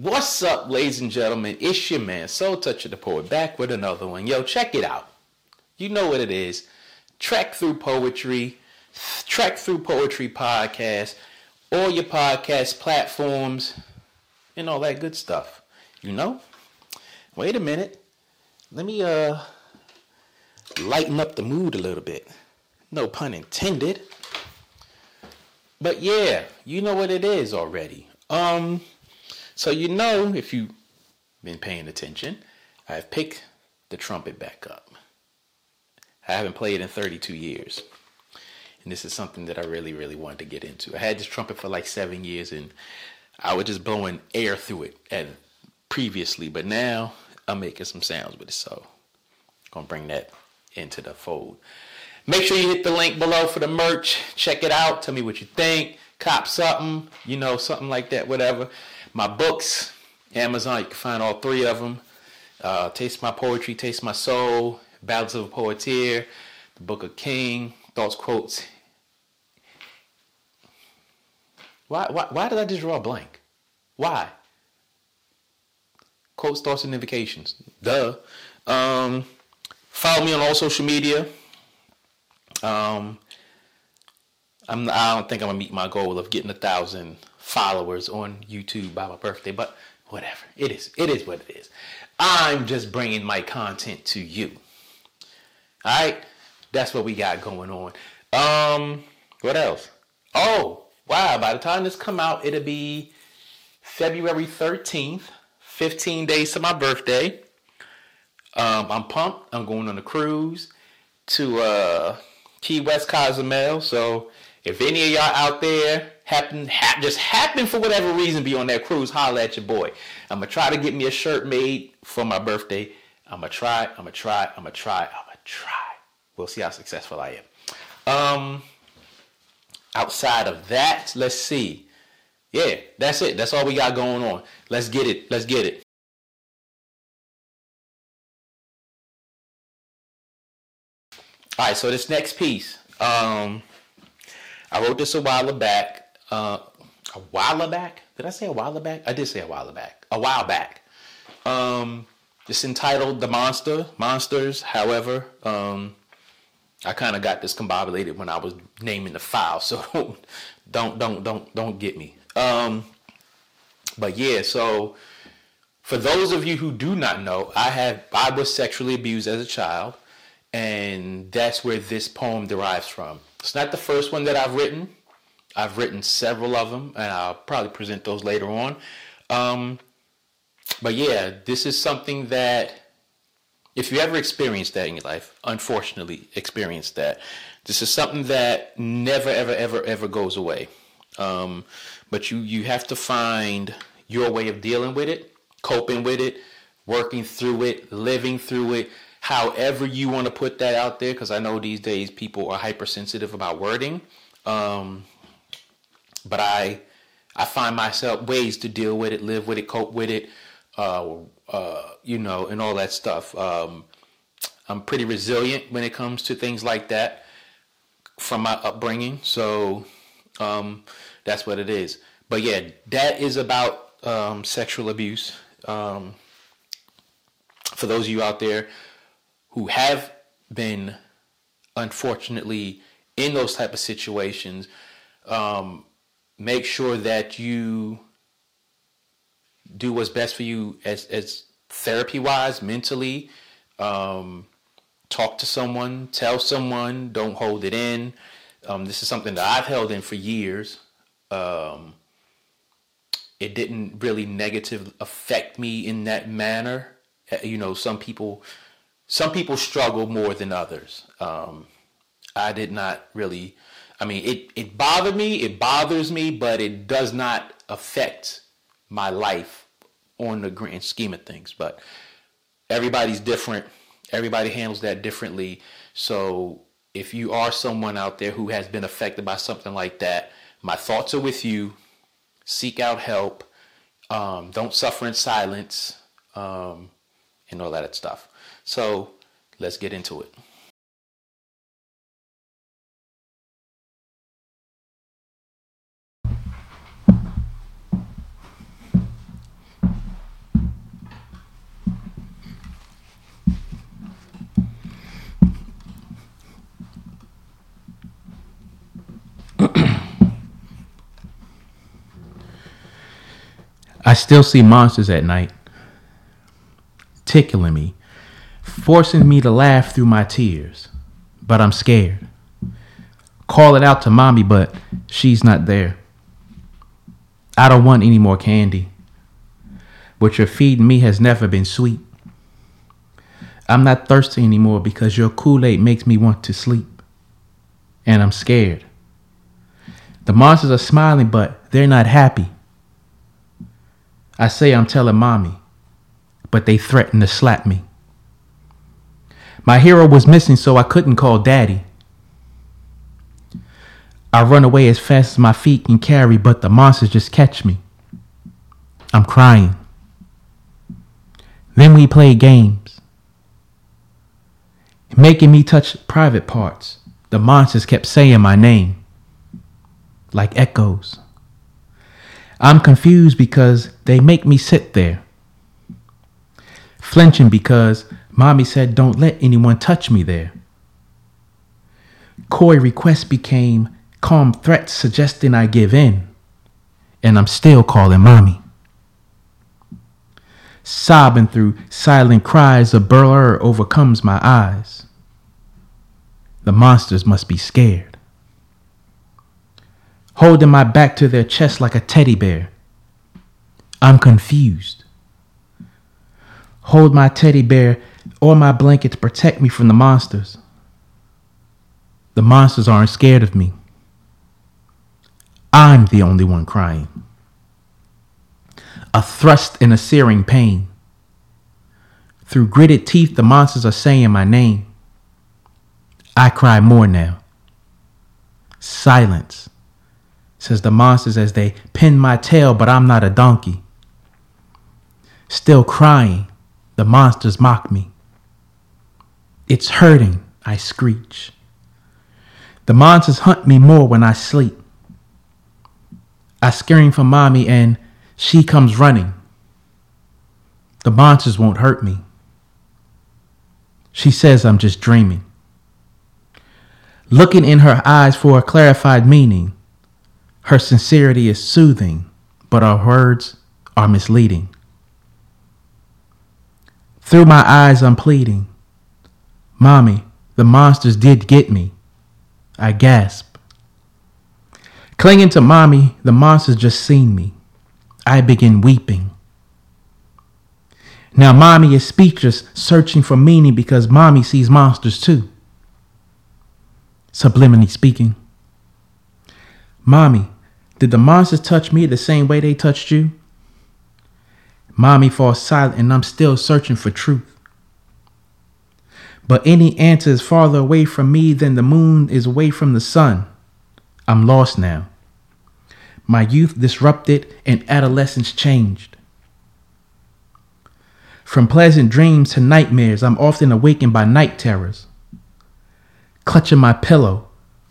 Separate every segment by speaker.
Speaker 1: What's up, ladies and gentlemen? It's your man, Soul Toucha the Poet, back with another one. Yo, check it out. You know what it is. Trek Through Poetry, Trek Through Poetry podcast, all your podcast platforms, and all that good stuff. You know? Wait a minute. Let me uh lighten up the mood a little bit. No pun intended. But yeah, you know what it is already. Um so you know if you've been paying attention, I've picked the trumpet back up. I haven't played in 32 years. And this is something that I really, really wanted to get into. I had this trumpet for like seven years and I was just blowing air through it and previously, but now I'm making some sounds with it. So I'm gonna bring that into the fold. Make sure you hit the link below for the merch. Check it out. Tell me what you think. Cop something, you know, something like that, whatever. My books, Amazon, you can find all three of them. Uh, Taste My Poetry, Taste My Soul, Ballads of a Poeteer, The Book of King, Thoughts, Quotes. Why, why, why did I just draw a blank? Why? Quotes, thoughts, and invocations. Duh. Um, follow me on all social media. Um, I'm, I don't think I'm gonna meet my goal of getting a thousand followers on YouTube by my birthday, but whatever. It is. It is what it is. I'm just bringing my content to you. All right, that's what we got going on. Um, what else? Oh, wow! By the time this come out, it'll be February 13th. 15 days to my birthday. Um, I'm pumped. I'm going on a cruise to uh, Key West Cozumel. So if any of y'all out there happen ha- just happen for whatever reason be on that cruise, holla at your boy. I'm gonna try to get me a shirt made for my birthday. I'm gonna try. I'm gonna try. I'm gonna try. I'm gonna try. We'll see how successful I am. Um, outside of that, let's see. Yeah, that's it. That's all we got going on. Let's get it. Let's get it. All right, so this next piece, um, I wrote this a while back. Uh, a while back? Did I say a while back? I did say a while back. A while back. Um, it's entitled "The Monster." Monsters. However, um, I kind of got discombobulated when I was naming the file, so don't don't don't don't get me. Um, but yeah, so for those of you who do not know, I have I was sexually abused as a child, and that's where this poem derives from. It's not the first one that I've written. I've written several of them, and I'll probably present those later on. Um, but yeah, this is something that if you ever experienced that in your life, unfortunately experienced that, this is something that never, ever, ever, ever goes away. Um, but you you have to find your way of dealing with it, coping with it, working through it, living through it, however you want to put that out there. Because I know these days people are hypersensitive about wording, um, but I I find myself ways to deal with it, live with it, cope with it, uh, uh, you know, and all that stuff. Um, I'm pretty resilient when it comes to things like that from my upbringing. So um, that's what it is. But yeah, that is about um, sexual abuse. Um, for those of you out there who have been, unfortunately, in those type of situations, um, make sure that you do what's best for you as, as therapy wise, mentally. Um, talk to someone, tell someone, don't hold it in. Um, this is something that I've held in for years. Um, it didn't really negatively affect me in that manner. Uh, You know, some people, some people struggle more than others. Um, I did not really. I mean, it it bothered me. It bothers me, but it does not affect my life on the grand scheme of things. But everybody's different. Everybody handles that differently. So if you are someone out there who has been affected by something like that, my thoughts are with you. Seek out help. Um, don't suffer in silence, um, and all that stuff. So let's get into it. I still see monsters at night tickling me forcing me to laugh through my tears. But I'm scared. Call it out to mommy, but she's not there. I don't want any more candy. What you're feeding me has never been sweet. I'm not thirsty anymore because your Kool Aid makes me want to sleep. And I'm scared. The monsters are smiling, but they're not happy. I say I'm telling mommy, but they threaten to slap me. My hero was missing, so I couldn't call daddy. I run away as fast as my feet can carry, but the monsters just catch me. I'm crying. Then we play games. Making me touch private parts. The monsters kept saying my name. Like echoes. I'm confused because they make me sit there. Flinching because mommy said don't let anyone touch me there. Coy requests became calm threats suggesting I give in, and I'm still calling mommy. Sobbing through silent cries, a blur overcomes my eyes. The monsters must be scared. Holding my back to their chest like a teddy bear. I'm confused. Hold my teddy bear or my blanket to protect me from the monsters. The monsters aren't scared of me. I'm the only one crying. A thrust and a searing pain. Through gritted teeth, the monsters are saying my name. I cry more now. Silence, says the monsters as they pin my tail, but I'm not a donkey. Still crying, the monsters mock me. It's hurting, I screech. The monsters hunt me more when I sleep. I scream for mommy and she comes running. The monsters won't hurt me. She says I'm just dreaming. Looking in her eyes for a clarified meaning, her sincerity is soothing, but her words are misleading. Through my eyes, I'm pleading. Mommy, the monsters did get me. I gasp. Clinging to mommy, the monsters just seen me. I begin weeping. Now mommy is speechless, searching for meaning because mommy sees monsters too. Subliminally speaking. Mommy, did the monsters touch me the same way they touched you? Mommy falls silent and I'm still searching for truth. But any answer is farther away from me than the moon is away from the sun. I'm lost now. My youth disrupted and adolescence changed. From pleasant dreams to nightmares, I'm often awakened by night terrors. Clutching my pillow,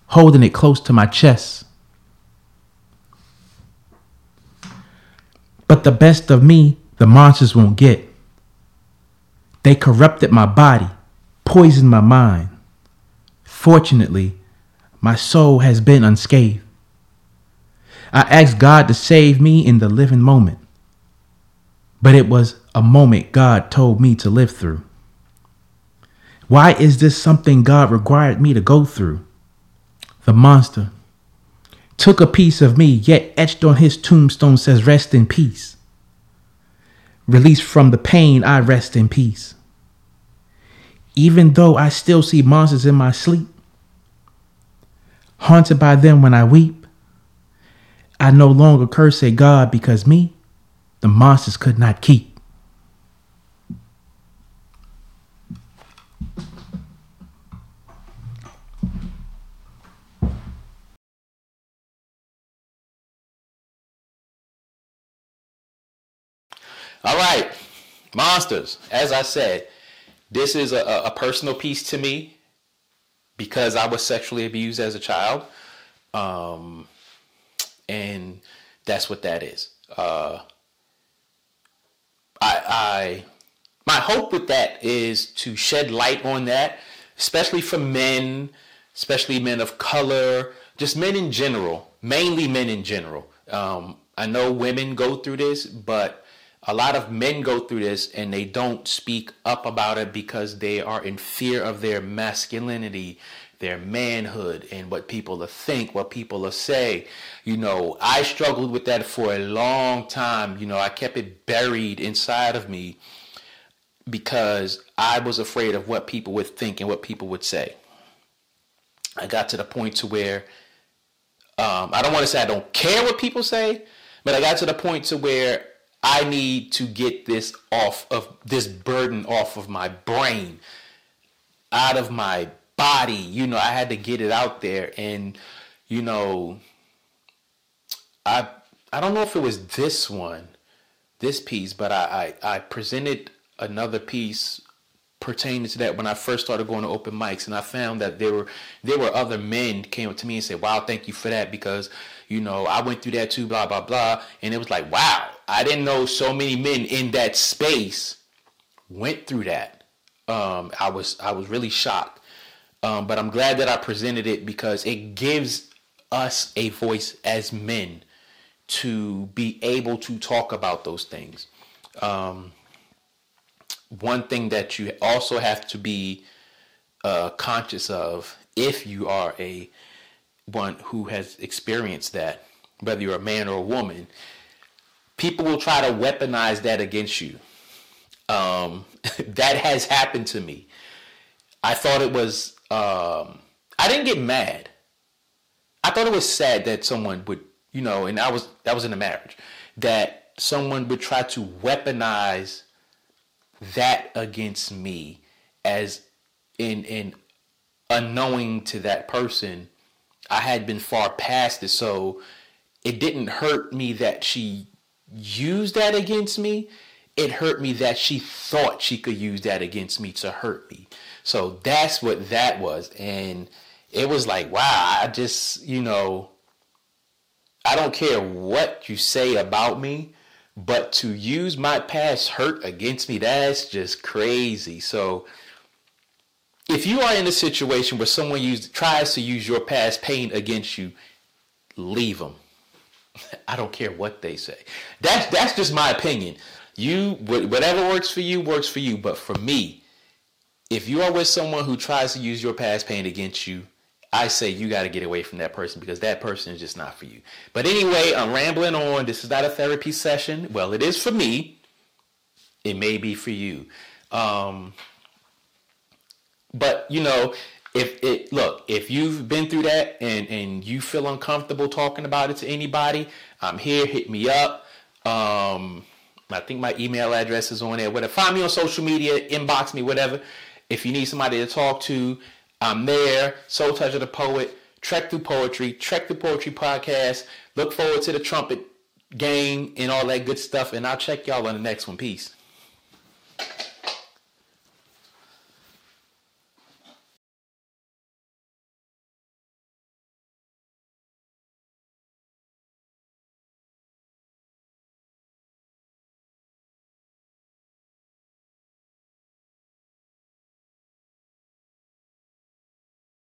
Speaker 1: holding it close to my chest. But the best of me, the monsters won't get. They corrupted my body, poisoned my mind. Fortunately, my soul has been unscathed. I asked God to save me in the living moment, but it was a moment God told me to live through. Why is this something God required me to go through? The monster took a piece of me, yet etched on his tombstone says, Rest in peace. Released from the pain, I rest in peace. Even though I still see monsters in my sleep, haunted by them when I weep. I no longer curse at God because me, the monsters could not keep. All right, monsters. As I said, this is a, a personal piece to me because I was sexually abused as a child. Um, and that's what that is. Uh, I, I, my hope with that is to shed light on that, especially for men, especially men of color, just men in general, mainly men in general. Um, I know women go through this, but a lot of men go through this and they don't speak up about it because they are in fear of their masculinity, their manhood, and what people will think, what people will say. You know, I struggled with that for a long time. You know, I kept it buried inside of me because I was afraid of what people would think and what people would say. I got to the point to where um, I don't want to say I don't care what people say, but I got to the point to where I need to get this off of this burden off of my brain, out of my body. You know, I had to get it out there, and you know, I I don't know if it was this one, this piece, but I I, I presented another piece pertaining to that when I first started going to open mics and I found that there were there were other men came up to me and said, Wow, thank you for that because, you know, I went through that too, blah, blah, blah. And it was like, wow, I didn't know so many men in that space went through that. Um, I was I was really shocked. Um, but I'm glad that I presented it because it gives us a voice as men to be able to talk about those things. Um, one thing that you also have to be uh, conscious of if you are a one who has experienced that, whether you're a man or a woman, people will try to weaponize that against you. Um, that has happened to me. I thought it was. Um, I didn't get mad. I thought it was sad that someone would, you know, and I was that was in a marriage that someone would try to weaponize that against me as in in unknowing to that person I had been far past it so it didn't hurt me that she used that against me it hurt me that she thought she could use that against me to hurt me so that's what that was and it was like wow I just you know I don't care what you say about me but to use my past hurt against me, that's just crazy. So if you are in a situation where someone use, tries to use your past pain against you, leave them. I don't care what they say. That's that's just my opinion. You whatever works for you works for you, but for me, if you are with someone who tries to use your past pain against you, I say you got to get away from that person because that person is just not for you. But anyway, I'm rambling on. This is not a therapy session. Well, it is for me. It may be for you. Um, but you know, if it look, if you've been through that and and you feel uncomfortable talking about it to anybody, I'm here. Hit me up. Um, I think my email address is on there. Whatever. Find me on social media. Inbox me. Whatever. If you need somebody to talk to, I'm there. Soul Toucha the Poet. Trek Through Poetry. Trek Through Poetry podcast. Look forward to the trumpet game and all that good stuff. And I'll check y'all on the next one. Peace.